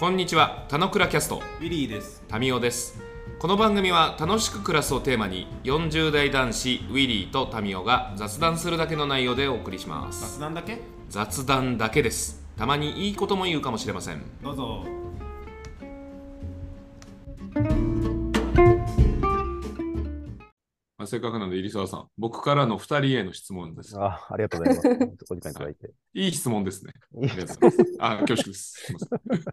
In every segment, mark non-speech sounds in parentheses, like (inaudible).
こんにちは、たのくらキャスト、ウィリーです。タミオです。この番組は楽しく暮らすをテーマに、40代男子ウィリーとタミオが雑談するだけの内容でお送りします。雑談だけ？雑談だけです。たまにいいことも言うかもしれません。どうぞ。まあ、せっかくなので、入澤さん、僕からの2人への質問です。あありがとうございます。お時間いただいて。いい質問ですね。ありがとうございます。あ、恐縮です。すいま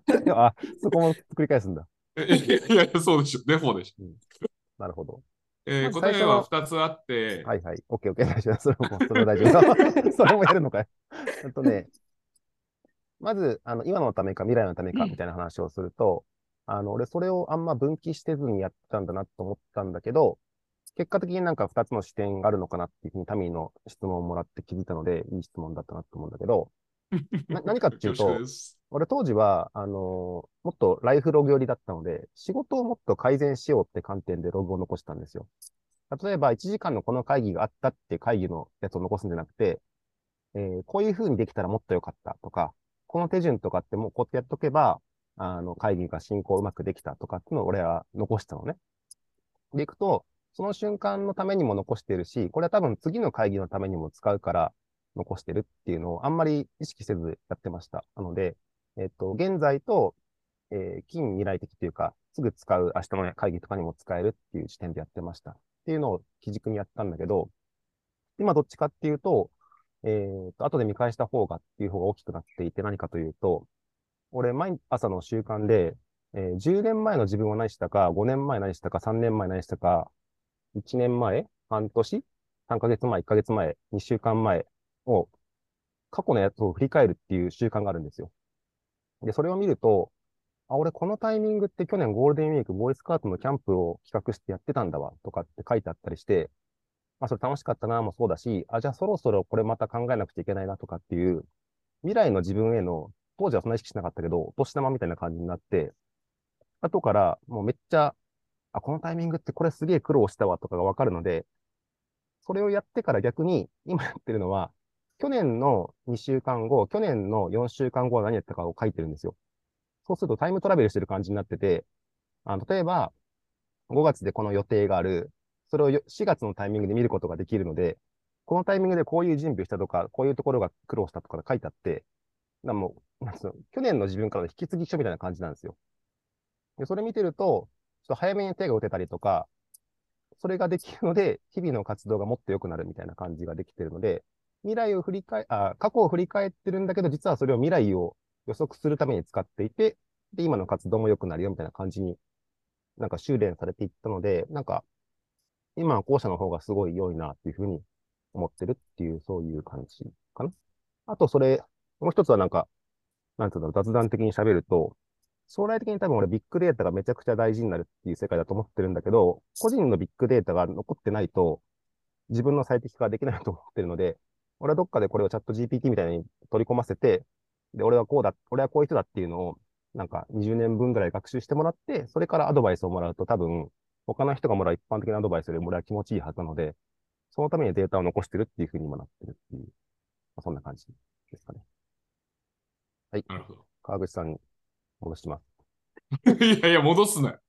せん (laughs) あ、そこも繰り返すんだ。えいやいやそうでしょ。デフォでしょ。なるほど。えー答えは2つあって、はいはい。オッケーオッケー。大丈夫。それも、それも大丈夫。(laughs) それもやるのかい。えっとね、まず、あの、今のためか未来のためかみたいな話をすると、あの、俺それをあんま分岐してずにやったんだなと思ったんだけど、結果的になんか2つの視点があるのかなっていうふうにタミーの質問をもらって気づいたので、いい質問だったなと思うんだけど、な何かっていうと。俺当時は、あのーもっとライフログ寄りだったので、仕事をもっと改善しようって観点でログを残したんですよ。例えば、1時間のこの会議があったって会議のやつを残すんじゃなくて、えーこういう風にできたらもっと良かったとか、この手順とかってもうこうやってやっとけば、あの、会議が進行うまくできたとかっていうのを俺は残したのね。で、いくと、その瞬間のためにも残してるし、これは多分次の会議のためにも使うから残してるっていうのをあんまり意識せずやってました。なので、えっと、現在と、えー近未来的というか、すぐ使う明日の会議とかにも使えるっていう視点でやってました。っていうのを基軸にやったんだけど、今どっちかっていうと、えっと、後で見返した方がっていう方が大きくなっていて何かというと、俺、毎朝の習慣で、えー10年前の自分は何したか、5年前何したか、3年前何したか、1年前、半年、3ヶ月前、1ヶ月前、2週間前を、過去のやつを振り返るっていう習慣があるんですよ。で、それを見ると、あ、俺このタイミングって去年ゴールデンウィークボーイスカートのキャンプを企画してやってたんだわ、とかって書いてあったりして、まあ、それ楽しかったな、もそうだし、あ、じゃあそろそろこれまた考えなくちゃいけないなとかっていう、未来の自分への、当時はそんな意識しなかったけど、お年玉みたいな感じになって、後からもうめっちゃ、あ、このタイミングってこれすげえ苦労したわとかがわかるので、それをやってから逆に、今やってるのは、去年の2週間後、去年の4週間後は何やったかを書いてるんですよ。そうするとタイムトラベルしてる感じになってて、あの例えば、5月でこの予定がある、それを4月のタイミングで見ることができるので、このタイミングでこういう準備をしたとか、こういうところが苦労したとか書いてあって、なもう、去年の自分からの引き継ぎ書みたいな感じなんですよ。で、それ見てると、ちょっと早めに手が打てたりとか、それができるので、日々の活動がもっと良くなるみたいな感じができてるので、未来を振り返、あ、過去を振り返ってるんだけど、実はそれを未来を予測するために使っていて、で、今の活動も良くなるよみたいな感じに、なんか修練されていったので、なんか、今は後者の方がすごい良いなっていうふうに思ってるっていう、そういう感じかな。あと、それ、もう一つはなんか、なんていうんだろう、雑談的に喋ると、将来的に多分俺ビッグデータがめちゃくちゃ大事になるっていう世界だと思ってるんだけど、個人のビッグデータが残ってないと、自分の最適化ができないと思ってるので、俺はどっかでこれをチャット GPT みたいに取り込ませて、で、俺はこうだ、俺はこういう人だっていうのを、なんか20年分ぐらい学習してもらって、それからアドバイスをもらうと多分、他の人がもらう一般的なアドバイスよりも俺は気持ちいいはずなので、そのためにデータを残してるっていうふうに今なってるっていう、まあそんな感じですかね。はい。なるほど。川口さんに戻します。(laughs) いやいや、戻すなよ。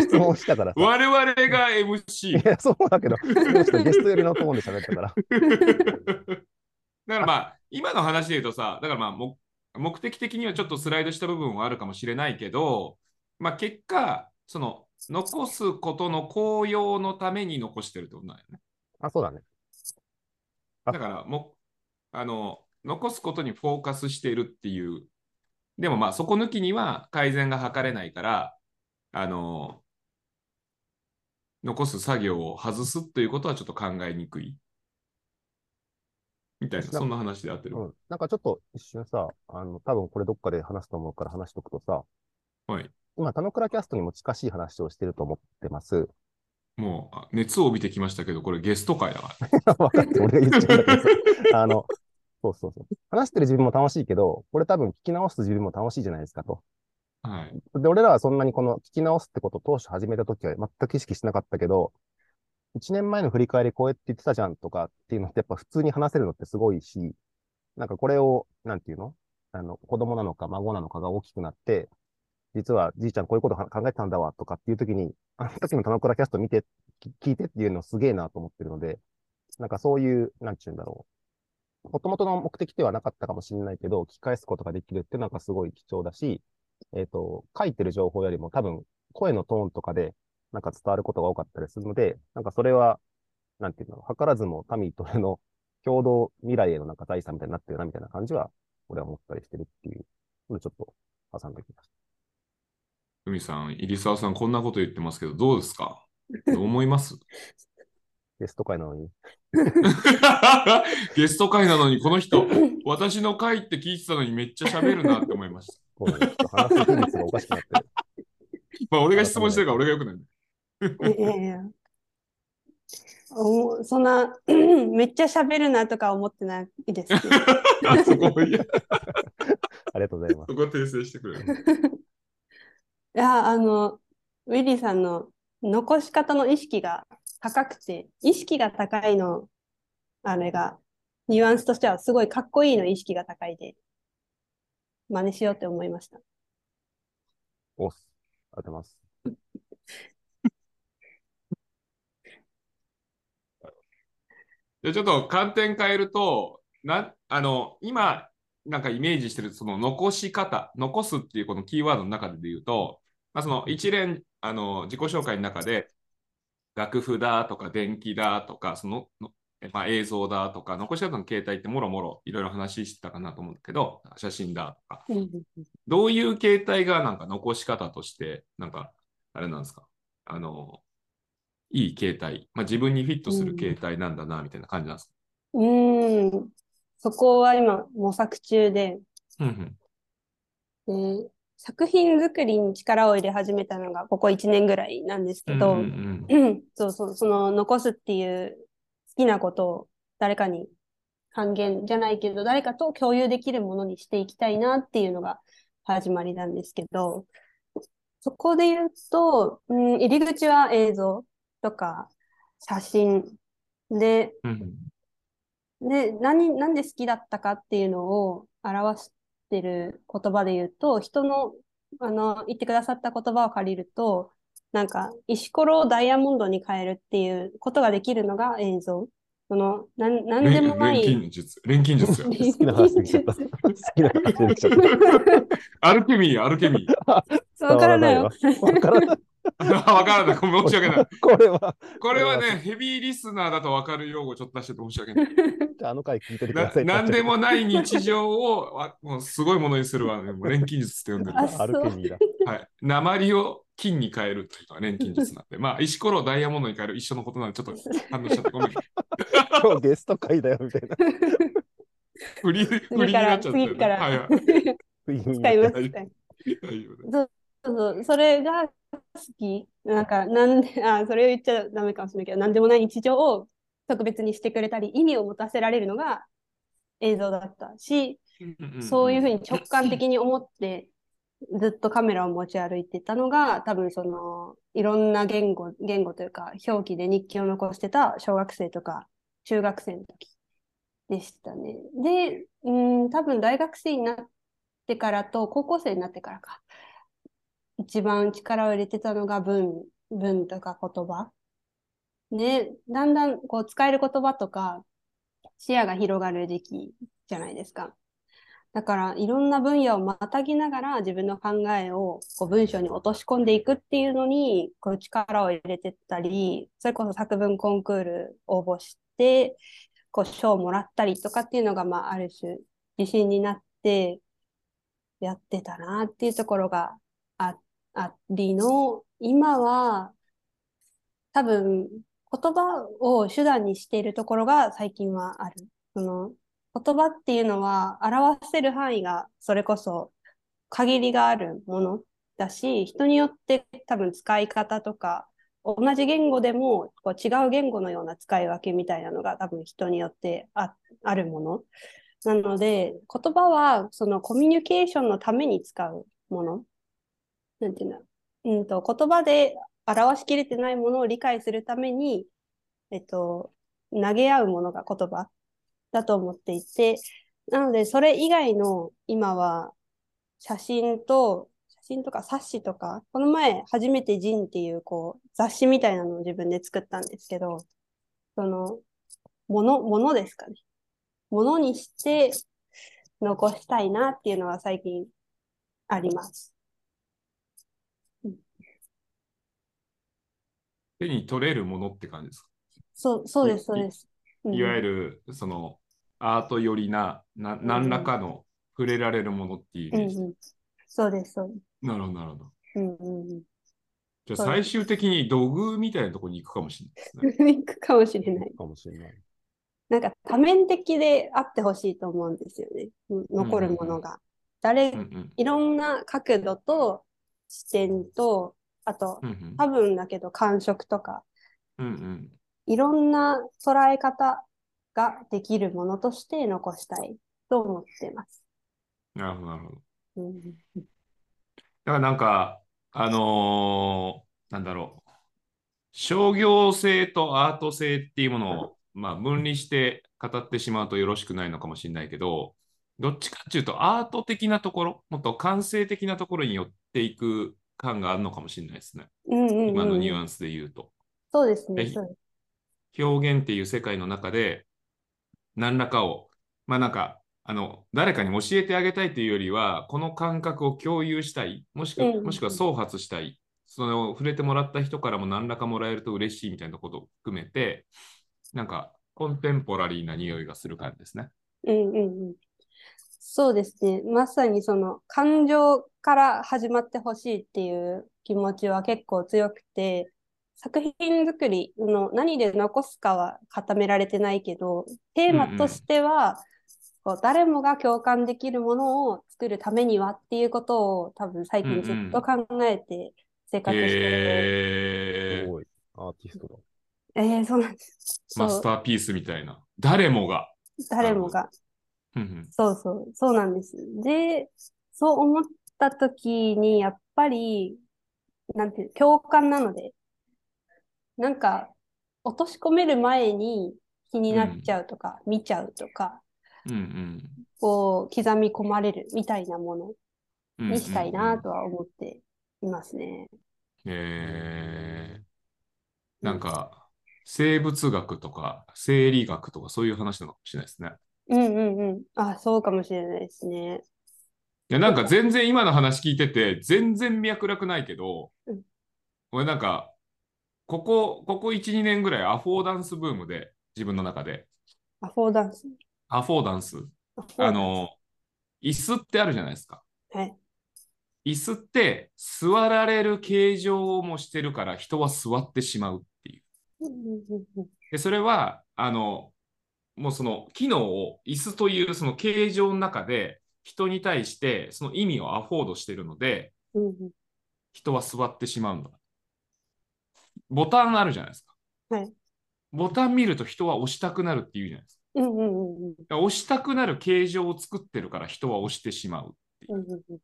質問したからさ。我々がい MC。や、そうだけど、ちょっとゲスト寄りのトーンで喋ったから。(laughs) だからまあ、今の話で言うとさ、だからまあ、も目的的にはちょっとスライドした部分はあるかもしれないけど、まあ結果、その、残すことの効用のために残してるってことなんよね。あ、そうだね。あだから、もあの、残すことにフォーカスしているっていう。でもまあ、そこ抜きには改善が図れないから、あの、残す作業を外すということはちょっと考えにくい。みたいな、そんな話であってる。うん。なんかちょっと一瞬さ、あの、多分これどっかで話すと思うから話しとくとさ、はい。今、田野倉キャストにも近しい話をしてると思ってます。もう、あ熱を帯びてきましたけど、これゲスト会だから。(laughs) 分かって、俺が言っちゃうんだけどさ、あの、そうそうそう。話してる自分も楽しいけど、これ多分聞き直す自分も楽しいじゃないですかと。はい。で、俺らはそんなにこの聞き直すってことを当初始めた時は全く意識しなかったけど、1年前の振り返りこうやって言ってたじゃんとかっていうのってやっぱ普通に話せるのってすごいし、なんかこれを、なんていうの？あの、子供なのか孫なのかが大きくなって、実はじいちゃんこういうこと考えてたんだわとかっていう時に、あの時の田之倉キャスト見て、聞いてっていうのすげえなと思ってるので、なんかそういう、なんちゅうんだろう。もともとの目的ではなかったかもしれないけど、聞き返すことができるってなんかすごい貴重だし、えっ、ー、と、書いてる情報よりも多分声のトーンとかでなんか伝わることが多かったりするので、なんかそれは、なんていうの、図らずも民との共同未来へのなんか財産みたいになってるなみたいな感じは、俺は思ったりしてるっていうのでちょっと挟んできました。海さん、入澤さん、こんなこと言ってますけど、どうですか？どう思います？ゲスト会なのに。(laughs) ゲスト会なのに、この人、私の会って聞いてたのにめっちゃ喋るなって思いました。そうなんです。話す比率がおかしくなってる。(laughs) まあ、俺が質問してるから俺がよくない。いやいやおそんなめっちゃ喋るなとか思ってないです、ね、(laughs) そこいやありがとうございます。そこ訂正してくれる。いや、あの、ウィリーさんの残し方の意識が高くて、意識が高いの、あれが、ニュアンスとしてはすごいかっこいいの意識が高いで、真似しようって思いました。おっ、ありがとうございます。(laughs) でちょっと観点変えると、なあの今、なんかイメージしてるその残し方、残すっていうこのキーワードの中で言うと、まあ、その一連あの自己紹介の中で、楽譜だとか電気だとか、そのまあ、映像だとか、残し方の形態ってもろもろいろいろ話してたかなと思うんだけど、写真だとか、どういう形態がなんか残し方として、なんかあれなんですか、あのいい形態、まあ、自分にフィットする形態なんだな、みたいな感じなんですか？うん、そこは今模索中で、うんうん、作品作りに力を入れ始めたのがここ1年ぐらいなんですけど、うんうんうん、そうそう、その残すっていう好きなことを誰かに還元じゃないけど、誰かと共有できるものにしていきたいなっていうのが始まりなんですけど、そこで言うと、うん、入り口は映像とか写真で、うん、で何、なんで好きだったかっていうのを表してる言葉で言うと、人のあの言ってくださった言葉を借りると、なんか石ころをダイヤモンドに変えるっていうことができるのが映像。そのなんなんでもない。錬金術。錬金術 (laughs) 好きな話できちゃった。(laughs) 好きな話できちゃった。(laughs) アルケミー、アルケミー。わからないよ。わからない。(laughs) わからない。申し訳ない。(laughs) これは。これはね、ヘビーリスナーだとわかる用語ちょっと出してて申し訳ない。(laughs) じゃあ、の回聞いててください。なんでもない日常をもうすごいものにするわ、ね。もう錬金術って呼んでる。アルケミーだ。はい。鉛を金に変えるというのが錬金術なんで、まあ、石ころをダイヤモンドに変える一緒のことなんで、ちょっと反応しちゃって、ごめん。今日ゲスト会だよ、みたいな。フリー、フリーになっちゃって、次から。はいはい。使います。そうそう、それが好き。なんか、なんで、あ、それを言っちゃダメかもしれないけど、なんでもない日常を特別にしてくれたり、意味を持たせられるのが映像だったし、そういうふうに直感的に思って、ずっとカメラを持ち歩いてたのが、多分その、いろんな言語、言語というか、表記で日記を残してた小学生とか、中学生の時でしたね。で、うん、多分大学生になってからと、高校生になってからか。一番力を入れてたのが文、文とか言葉。ね、だんだんこう使える言葉とか視野が広がる時期じゃないですか。だからいろんな分野をまたぎながら自分の考えをこう文章に落とし込んでいくっていうのにこう力を入れてったり、それこそ作文コンクール応募してこう賞をもらったりとかっていうのがまあある種自信になってやってたなっていうところがありの、今は多分言葉を手段にしているところが最近はある。その言葉っていうのは表せる範囲がそれこそ限りがあるものだし、人によって多分使い方とか、同じ言語でもこう違う言語のような使い分けみたいなのが多分人によってああるもの。なので、言葉はそのコミュニケーションのために使うもの。なんていうの、うんと、言葉で表しきれてないものを理解するために、えっと、投げ合うものが言葉だと思っていて、なので、それ以外の今は写真と、写信とか冊子とか、この前初めてジンっていうこう雑誌みたいなのを自分で作ったんですけど、その、もの、ものですかね。ものにして残したいなっていうのは最近あります。手に取れるものって感じですか？そう、そうです、いそうです。うんいわゆる、その、アート寄りな、な何らかの触れられるものっていうイメージ。うんうん。そうです、そうです。なるほど、なるほど。うんうんうん。じゃあそう最終的に土偶みたいなところに行くかもしれないですね。(laughs) 行くかもしれない。かもしれない。なんか多面的であってほしいと思うんですよね。うん残るものが。誰うんうんいろんな角度と視点と、あとうんうん。多分だけど感触とか、うんうん。いろんな捉え方ができるものとして残したいと思ってます。なるほど、なるほど。うんだからなんか、あのーなんだろう、商業性とアート性っていうものを、まあ、分離して語ってしまうとよろしくないのかもしれないけど、どっちかっていうとアート的なところ、もっと感性的なところに寄っていく感があるのかもしれないですね。うんうんうん今のニュアンスで言うと。そうですね。表現っていう世界の中で何らかを、まあなんか、あの、誰かに教えてあげたいというよりは、この感覚を共有したい、もしくうんうんうんもしくは創発したい、その触れてもらった人からも何らかもらえると嬉しいみたいなことを含めて、なんか、コンテンポラリーな匂いがする感じですね。うんうんうん。そうですね。まさにその感情から始まってほしいっていう気持ちは結構強くて、作品作りの何で残すかは固められてないけど、テーマとしては、こう誰もが共感できるものを作るためにはっていうことを多分最近ずっと考えて生活してる。へーすごい。アーティストだ。えー、そうなんです。マスターピースみたいな。誰もが。誰もが。うんうん。そうそう、そうなんです。で、そう思ったときに、やっぱり、なんていう、共感なので、なんか、落とし込める前に気になっちゃうとか、見ちゃうとか、うんうん。こう、刻み込まれるみたいなものうんうんにしたいなとは思っていますね。えー、なんか、生物学とか生理学とかそういう話なのかもしれないですね。うんうんうん。あ、そうかもしれないですね。いや、なんか全然今の話聞いてて、全然脈絡ないけどうん、俺なんか、ここ、ここ1、2年ぐらいアフォーダンスブームで、自分の中で、アフォーダンス？アフォーダンス、あ、の、椅子ってあるじゃないですか。はい。椅子って座られる形状もしてるから人は座ってしまうっていう。で、それは、あの、もうその機能を椅子というその形状の中で人に対してその意味をアフォードしてるので、うんうん人は座ってしまうんだ。ボタンあるじゃないですか。はい。ボタン見ると人は押したくなるっていうじゃないですか。うんうんうんうんだから押したくなる形状を作ってるから人は押してしまうっていううん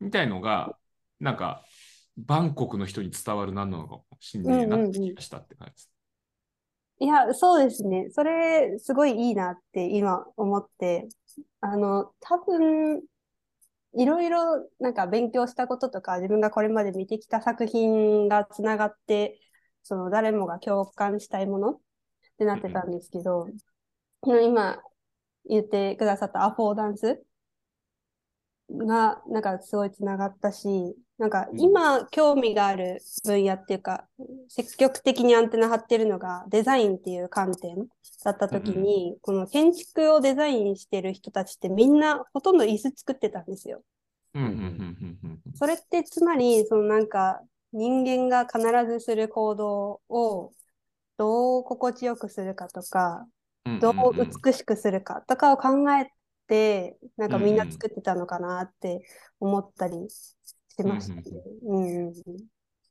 みたいのが、なんか、バンコクの人に伝わる何なのかもしんねえなって気がしたって感じです。いや、そうですね。それ、すごいいいなって今思って、あの、多分、いろいろなんか勉強したこととか、自分がこれまで見てきた作品がつながって、その誰もが共感したいものってなってたんですけど、今言ってくださったアフォーダンスが、なんかすごいつながったし、なんか今興味がある分野っていうか、積極的にアンテナ張ってるのがデザインっていう観点だった時に、この建築をデザインしてる人たちってみんなほとんど椅子作ってたんですよ。それってつまり、そのなんか人間が必ずする行動をどう心地よくするかとか、うんどう美しくするかとかを考えて、なんかみんな作ってたのかなって思ったりしましたね。うんうんうん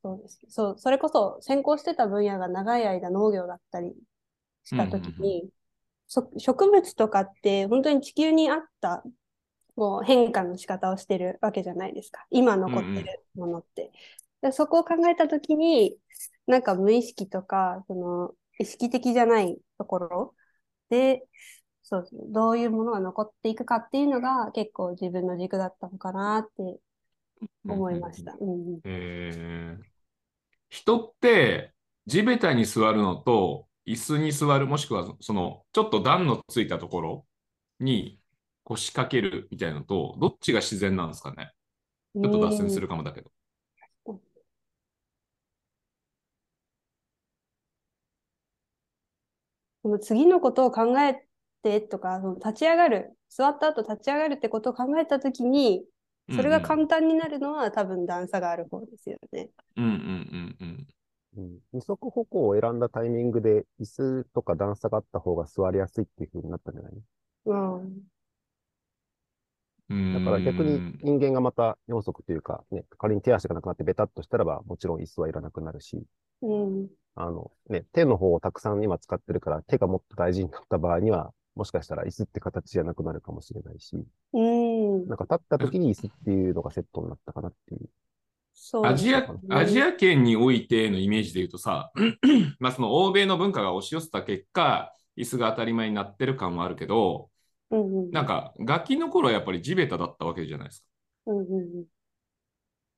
そうです。そう、それこそ専攻してた分野が長い間農業だったりしたときうんうんに、そ植物とかって本当に地球に合ったこう変化の仕方をしてるわけじゃないですか。今残ってるものって。でそこを考えたときに、なんか無意識とか、その意識的じゃないところで、そうそう、どういうものが残っていくかっていうのが結構自分の軸だったのかなって思いました。うんうん。えー。人って地べたに座るのと椅子に座るもしくはそのちょっと段のついたところに腰掛けるみたいなのとどっちが自然なんですかね？ちょっと脱線するかもだけど。その次のことを考えてとか、立ち上がる、座った後立ち上がるってことを考えたときに、それが簡単になるのは、多分段差がある方ですよね。うんうんうんうん。うん二足歩行を選んだタイミングで、椅子とか段差があった方が座りやすいっていう風になったんじゃない？うん。うんだから逆に人間がまた4足というか、ね、仮に手足がなくなってベタっとしたらば、もちろん椅子はいらなくなるし、うん。あの、ね、手の方をたくさん今使ってるから、手がもっと大事になった場合には、もしかしたら椅子って形じゃなくなるかもしれないし、うん。なんか立った時に椅子っていうのがセットになったかなっていう。そうアジア、アジア圏においてのイメージで言うとさ、(clears throat) まあその欧米の文化が押し寄せた結果、椅子が当たり前になってる感はあるけど、うんうん。なんかガキの頃はやっぱり地べただったわけじゃないですか。うんうんうん。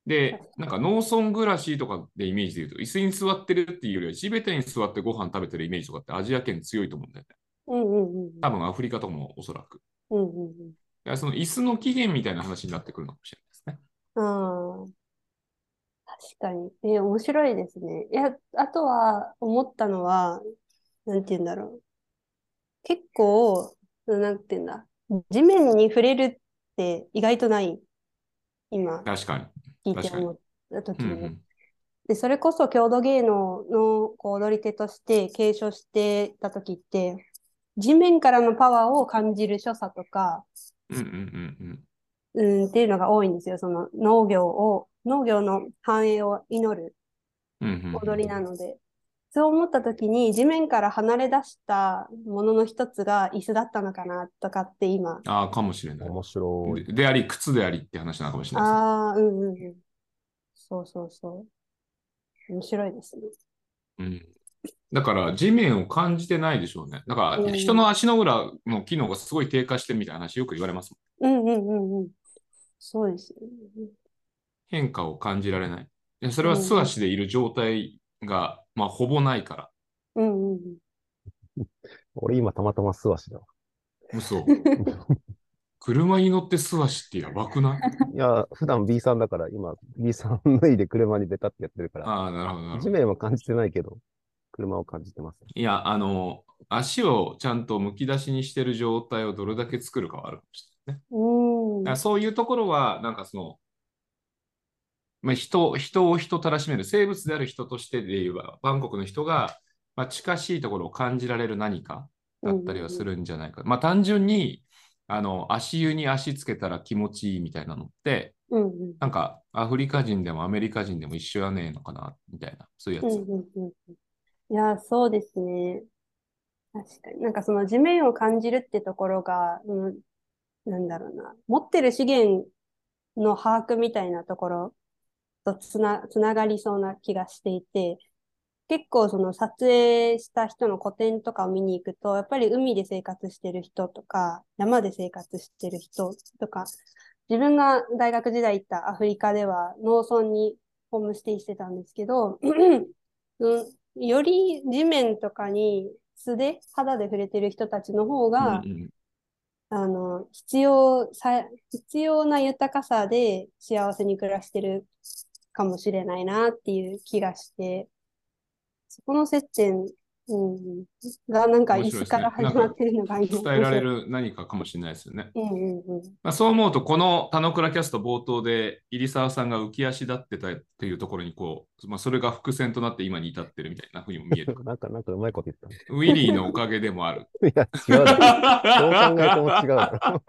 で、なんか農村暮らしとかでイメージで言うと、椅子に座ってるっていうよりは地べたに座ってご飯食べてるイメージとかってアジア圏強いと思うんだよね。うんうんうん。多分アフリカとかもおそらく。うんうんうん。その椅子の起源みたいな話になってくるのかもしれないですね。ああ、確かに。え、面白いですね。いや、あとは思ったのは、なんて言うんだろう。結構、なんて言うんだ。地面に触れるって意外とない。今、確かに。聞いて思った時にね。うんうんで、それこそ郷土芸能のこう踊り手として継承してた時って、地面からのパワーを感じる所作とか、うんうんうんうん。うん、っていうのが多いんですよ。その農業を、農業の繁栄を祈るうんうんうん踊りなので。そう思った時に地面から離れ出したものの一つが椅子だったのかなとかって今。ああ、かもしれない。面白い。でであり、靴でありって話なのかもしれないああ、うんうんうん。そうそうそう。面白い。ですね。うん。だから地面を感じてないでしょうね。だかうんら人の足の裏の機能がすごい低下してるみたいな話よく言われますもん。うんうんうんうん。そうですよね。変化を感じられない。それは素足でいる状態が、まあ、ほぼないから。うんうん俺今たまたま素足だわ。嘘。うん。車に乗って素足ってやばくない？(laughs) いや、普段 B さんだから、今 B さん脱いで車にベタってやってるから、ああ、なるほど。地面は感じてないけど、車を感じてます。いや、あの、足をちゃんとむき出しにしてる状態をどれだけ作るかはあるかもしれないね。うんだからそういうところは、なんかその、まあ、人、人を人たらしめる生物である人としてで言えば、バンコクの人が、まあ、近しいところを感じられる何かだったりはするんじゃないか。まあ単純に、あの、足湯に足つけたら気持ちいいみたいなのって、うんうんなんかアフリカ人でもアメリカ人でも一緒やねえのかな、みたいな、そういうやつ。うんうんうんいや、そうですね。確かに。なんかその地面を感じるってところが、うん、なんだろうな。持ってる資源の把握みたいなところとつな、つながりそうな気がしていて、結構その撮影した人の個展とかを見に行くと、やっぱり海で生活してる人とか、山で生活してる人とか、自分が大学時代行ったアフリカでは農村にホームステイしてたんですけど、うん、より地面とかに素で肌で触れてる人たちの方が、うんうん。あの、必要さ、必要な豊かさで幸せに暮らしてるかもしれないなっていう気がして、そこの接点、うん、がなんか椅子から始まってるのが今伝えられ面る何かかもしれないですよね。うんうんうん。まあ、そう思うと、この田之倉キャスト冒頭で入澤さんが浮き足立ってたっていうところにこう、まあ、それが伏線となって今に至ってるみたいなふうにも見える。なんか、なんかうまいこと言ったね。ウィリーのおかげでもある。いや、違うだろ。どう考えても違うだろ。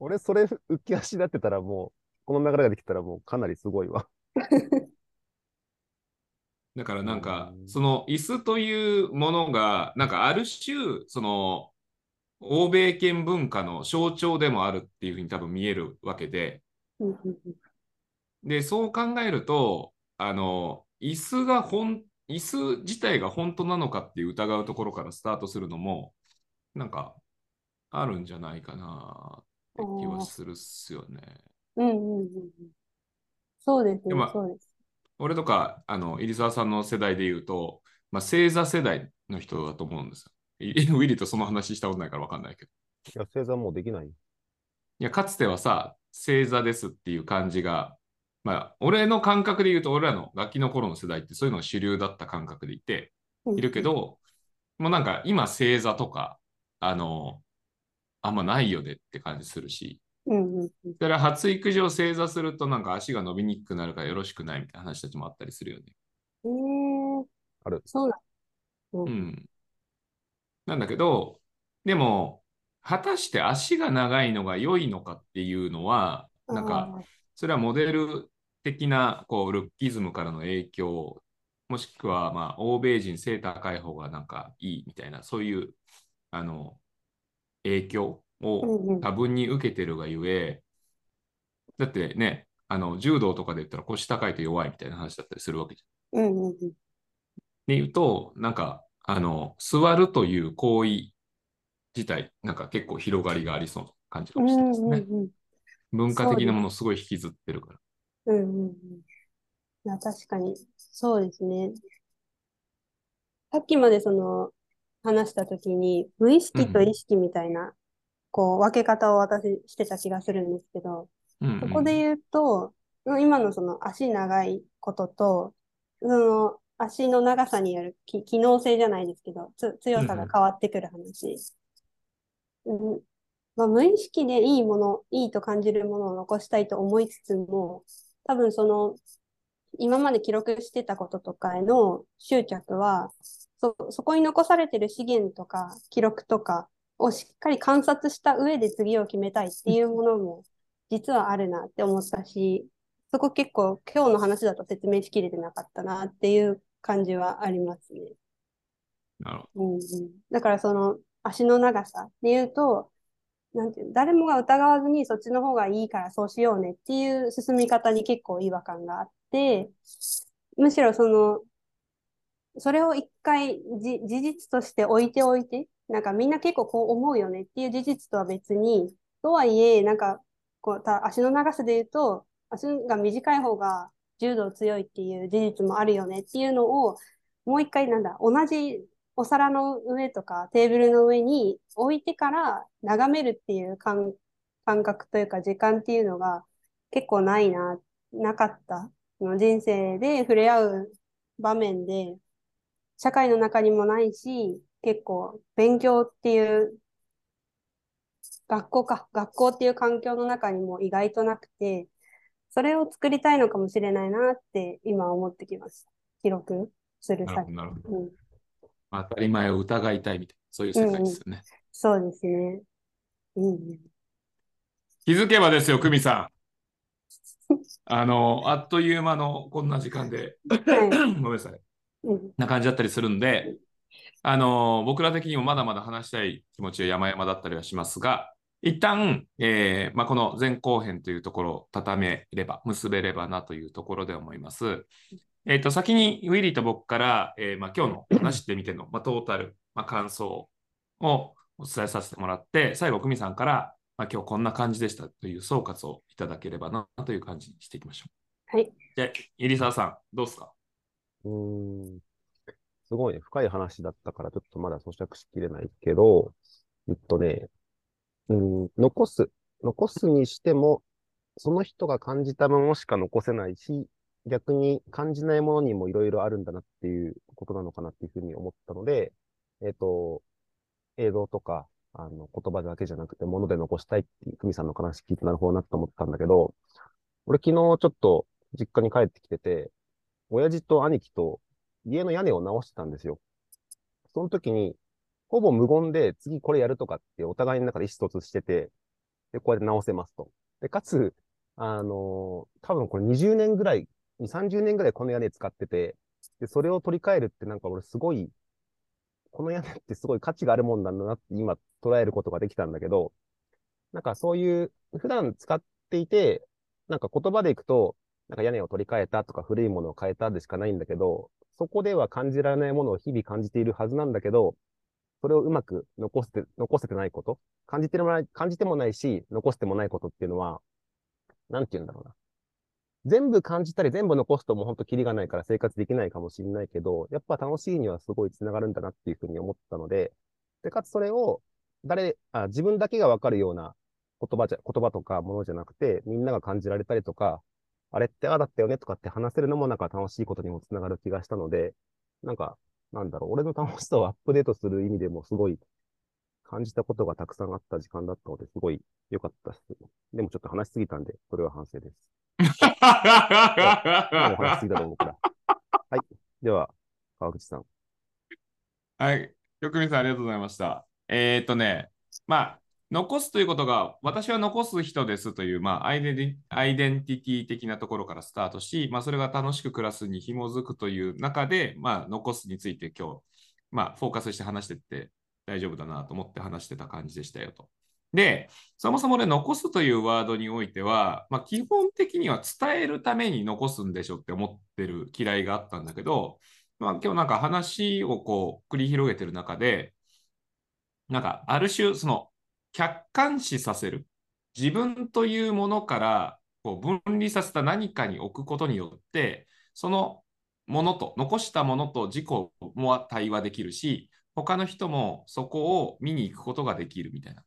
俺、それ浮き足立ってたらもう、この流れができたらもうかなりすごいわ。だからなんかう、ん。その椅子というものが、なんかある種、その、欧米圏文化の象徴でもあるっていうふうに多分見えるわけで、で、そう考えると、あの、椅子が本、椅子自体が本当なのかっていう疑うところからスタートするのも、なんか、あるんじゃないかなって気はするっすよね。うんうんうんうん。そうですね、でもそうです。俺とか、あの、入澤さんの世代で言うと、まあ、星座世代の人だと思うんですよ。い (laughs) ウィリーとその話したことないから分かんないけど。いや、星座もうできない。いや、かつてはさ、星座ですっていう感じが、まあ、俺の感覚で言うと、俺らのガキの頃の世代ってそういうのが主流だった感覚でいて、いるけど、もうなんか今星座とか、あの、あんまないよねって感じするし、うんうんうん。それは発育上正座するとなんか足が伸びにくくなるからよろしくないみたいな話たちもあったりするよね。えー、ある。そうだ。うん。なんだけど、でも、果たして足が長いのが良いのかっていうのは、なんか、それはモデル的なこうルッキズムからの影響、もしくはまあ欧米人背高い方がなんかいいみたいな、そういうあの影響うんをうん多分に受けてるがゆえ、だってね、あの柔道とかで言ったら腰高いと弱いみたいな話だったりするわけじゃん。うんうんうん。で言うと、なんか、あの、座るという行為自体、なんか結構広がりがありそうな感じかもしれないですね。うんうんうん文化的なものをすごい引きずってるから。うんうんうん。確かに、そうですね。さっきまでその、話したときに、無意識と意識みたいな、こう、分け方を私してた気がするんですけど、うんうんそこで言うと、今のその足長いことと、その足の長さによるき機能性じゃないですけど、つ強さが変わってくる話。うんまあ、無意識でいいもの、いいと感じるものを残したいと思いつつも、多分その、今まで記録してたこととかへの執着は、そ、そこに残されてる資源とか記録とかをしっかり観察した上で次を決めたいっていうものも実はあるなって思ったし、そこ結構今日の話だと説明しきれてなかったなっていう感じはありますね。なるほうんうん、だからその足の長さで言うと、なんていうの誰もが疑わずにそっちの方がいいからそうしようねっていう進み方に結構違和感があって、むしろその、それを一回じ事実として置いておいて、なんかみんな結構こう思うよねっていう事実とは別に、とはいえ、なんかこうた足の長さで言うと、足が短い方が柔道強いっていう事実もあるよねっていうのを、もう一回なんだ、同じお皿の上とかテーブルの上に置いてから眺めるっていう感感覚というか時間っていうのが結構ないな、なかった。人生で触れ合う場面で、社会の中にもないし、結構勉強っていう、学校か、学校っていう環境の中にも意外となくて、それを作りたいのかもしれないなって今思ってきました。記録する際ど、なるほど。うん、当たり前を疑いたいみたいな、そういう世界ですよね。そうですね。うんうん。気づけばですよ、久美さん。(laughs) あの、あっという間のこんな時間で、はい。ごめんなさい。うんな感じだったりするんで、あの僕ら的にもまだまだ話したい気持ちは山々だったりはしますが、一旦、えーまあ、この前後編というところを畳めれば、結べればなというところで思います。えっ、と、先にウィリーと僕から、えーまあ、今日の話してみての、まあ、トータル、まあ、感想をお伝えさせてもらって、最後、久美さんから、まあ、今日こんな感じでしたという総括をいただければなという感じにしていきましょう。はい。じゃあ、入澤さん、どうですか？うーん。すごいね、深い話だったから、ちょっとまだ咀嚼しきれないけど、えっとね、うん、残す、残すにしても、その人が感じたものしか残せないし、逆に感じないものにもいろいろあるんだなっていうことなのかなっていうふうに思ったので、えっと、映像とか、あの、言葉だけじゃなくて、物で残したいっていう、久美さんの話聞いてなるほどなと思ったんだけど、俺昨日ちょっと実家に帰ってきてて、親父と兄貴と家の屋根を直してたんですよ。その時に、ほぼ無言で次これやるとかってお互いの中で意思疎通してて、で、こうやって直せますと。で、かつ、あのー多分これ20年ぐらい、2、30年ぐらいこの屋根使ってて、で、それを取り替えるってなんか俺すごい、この屋根ってすごい価値があるもんなんだなって今捉えることができたんだけど、なんかそういう、普段使っていて、なんか言葉でいくと、なんか屋根を取り替えたとか古いものを変えたでしかないんだけど、そこでは感じられないものを日々感じているはずなんだけど、それをうまく残せて、残せてないこと感じてもない、感じてもないし、残してもないことっていうのは、なんて言うんだろうな。全部感じたり全部残すともう本当キリがないから生活できないかもしれないけど、やっぱ楽しいにはすごいつながるんだなっていうふうに思ったので、で、かつそれを誰、あ自分だけがわかるような言葉じゃ、言葉とかものじゃなくて、みんなが感じられたりとか、あれってああだったよねとかって話せるのもなんか楽しいことにもつながる気がしたので、なんか、なんだろう、俺の楽しさをアップデートする意味でもすごい感じたことがたくさんあった時間だったので、すごい良かったです。でもちょっと話しすぎたんで、それは反省です。もう話しすぎたと思うから。はい。では、川口さん。はい。局民さん、ありがとうございました。えーっとね、まあ、残すということが、私は残す人ですという、まあ、アイデンティアイデンティティ的なところからスタートし、まあ、それが楽しく暮らすに紐づくという中で、まあ、残すについて今日、まあ、フォーカスして話してって大丈夫だなと思って話してた感じでしたよと。で、そもそもね、残すというワードにおいては、まあ、基本的には伝えるために残すんでしょって思ってる嫌いがあったんだけど、まあ、今日なんか話をこう繰り広げてる中で、なんかある種、その客観視させる。自分というものからこう分離させた何かに置くことによって、そのものと、残したものと自己も対話できるし、他の人もそこを見に行くことができるみたいな。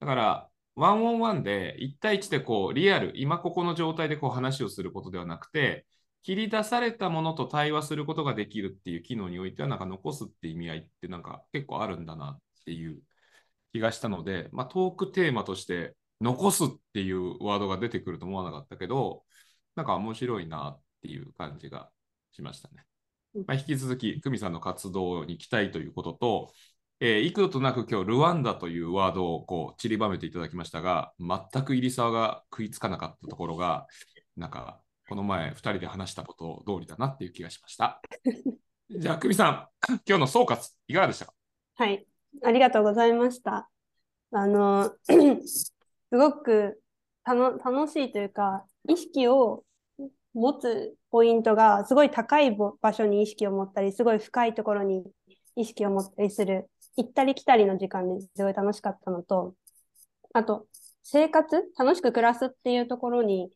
だから、ワンオンワンで1対1でこうリアル、今ここの状態でこう話をすることではなくて、切り出されたものと対話することができるっていう機能においては、なんか残すって意味合いってなんか結構あるんだなっていう気がしたので、まあ、トークテーマとして残すっていうワードが出てくると思わなかったけど、なんか面白いなっていう感じがしましたね。まあ、引き続き、久美さんの活動に期待ということと、えー幾度となく今日、ルワンダというワードをこう散りばめていただきましたが、全く入沢が食いつかなかったところが、なんか、この前、2人で話したこと通りだなっていう気がしました。(laughs) じゃあ、久美さん、今日の総括、いかがでしたか？はい。ありがとうございました。あの、(clears throat) すごくたの楽しいというか、意識を持つポイントがすごい高い場所に意識を持ったり、すごい深いところに意識を持ったりする、行ったり来たりの時間ですごい楽しかったのと、あと、生活、楽しく暮らすっていうところに、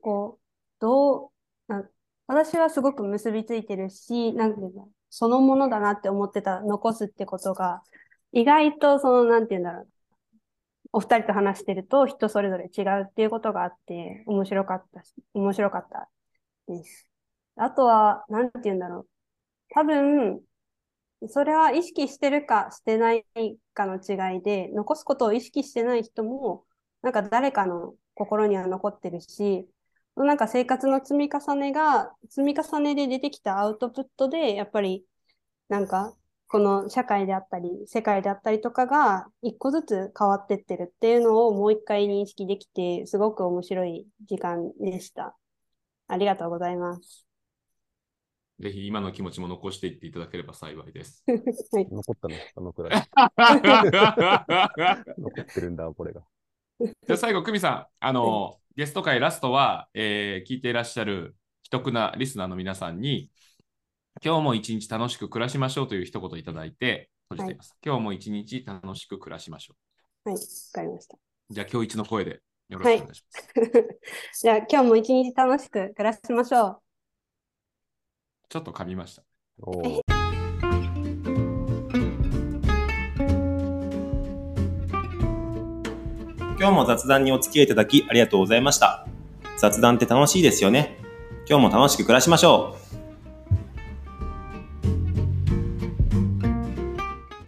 こう、どう、な私はすごく結びついてるし、なんていうんだ、そのものだなって思ってた、残すってことが、意外とその、なんていうんだろう。お二人と話してると人それぞれ違うっていうことがあって、面白かったし、面白かったです。あとは、なんていうんだろう。多分、それは意識してるかしてないかの違いで、残すことを意識してない人も、なんか誰かの心には残ってるし、なんか生活の積み重ねが、積み重ねで出てきたアウトプットで、やっぱり、なんか、この社会であったり、世界であったりとかが、一個ずつ変わってってるっていうのをもう一回認識できて、すごく面白い時間でした。ありがとうございます。ぜひ今の気持ちも残していっていただければ幸いです。(laughs) はい。残ったのあのくらい。(laughs) 残ってるんだ、これが。じゃあ最後、久美さん、あの、ゲスト会ラストは、えー聞いていらっしゃる既得なリスナーの皆さんに、今日も一日楽しく暮らしましょうという一言いただいて閉じています。今日も一日楽しく暮らしましょはい。わかりました。う。じゃあ今日一の声でよろしくお願いします。(laughs) じゃあ、今日も一日楽しく暮らしましょう。ちょっと噛みました。今日も雑談にお付き合いいただきありがとうございました。雑談って楽しいですよね。今日も楽しく暮らしましょう。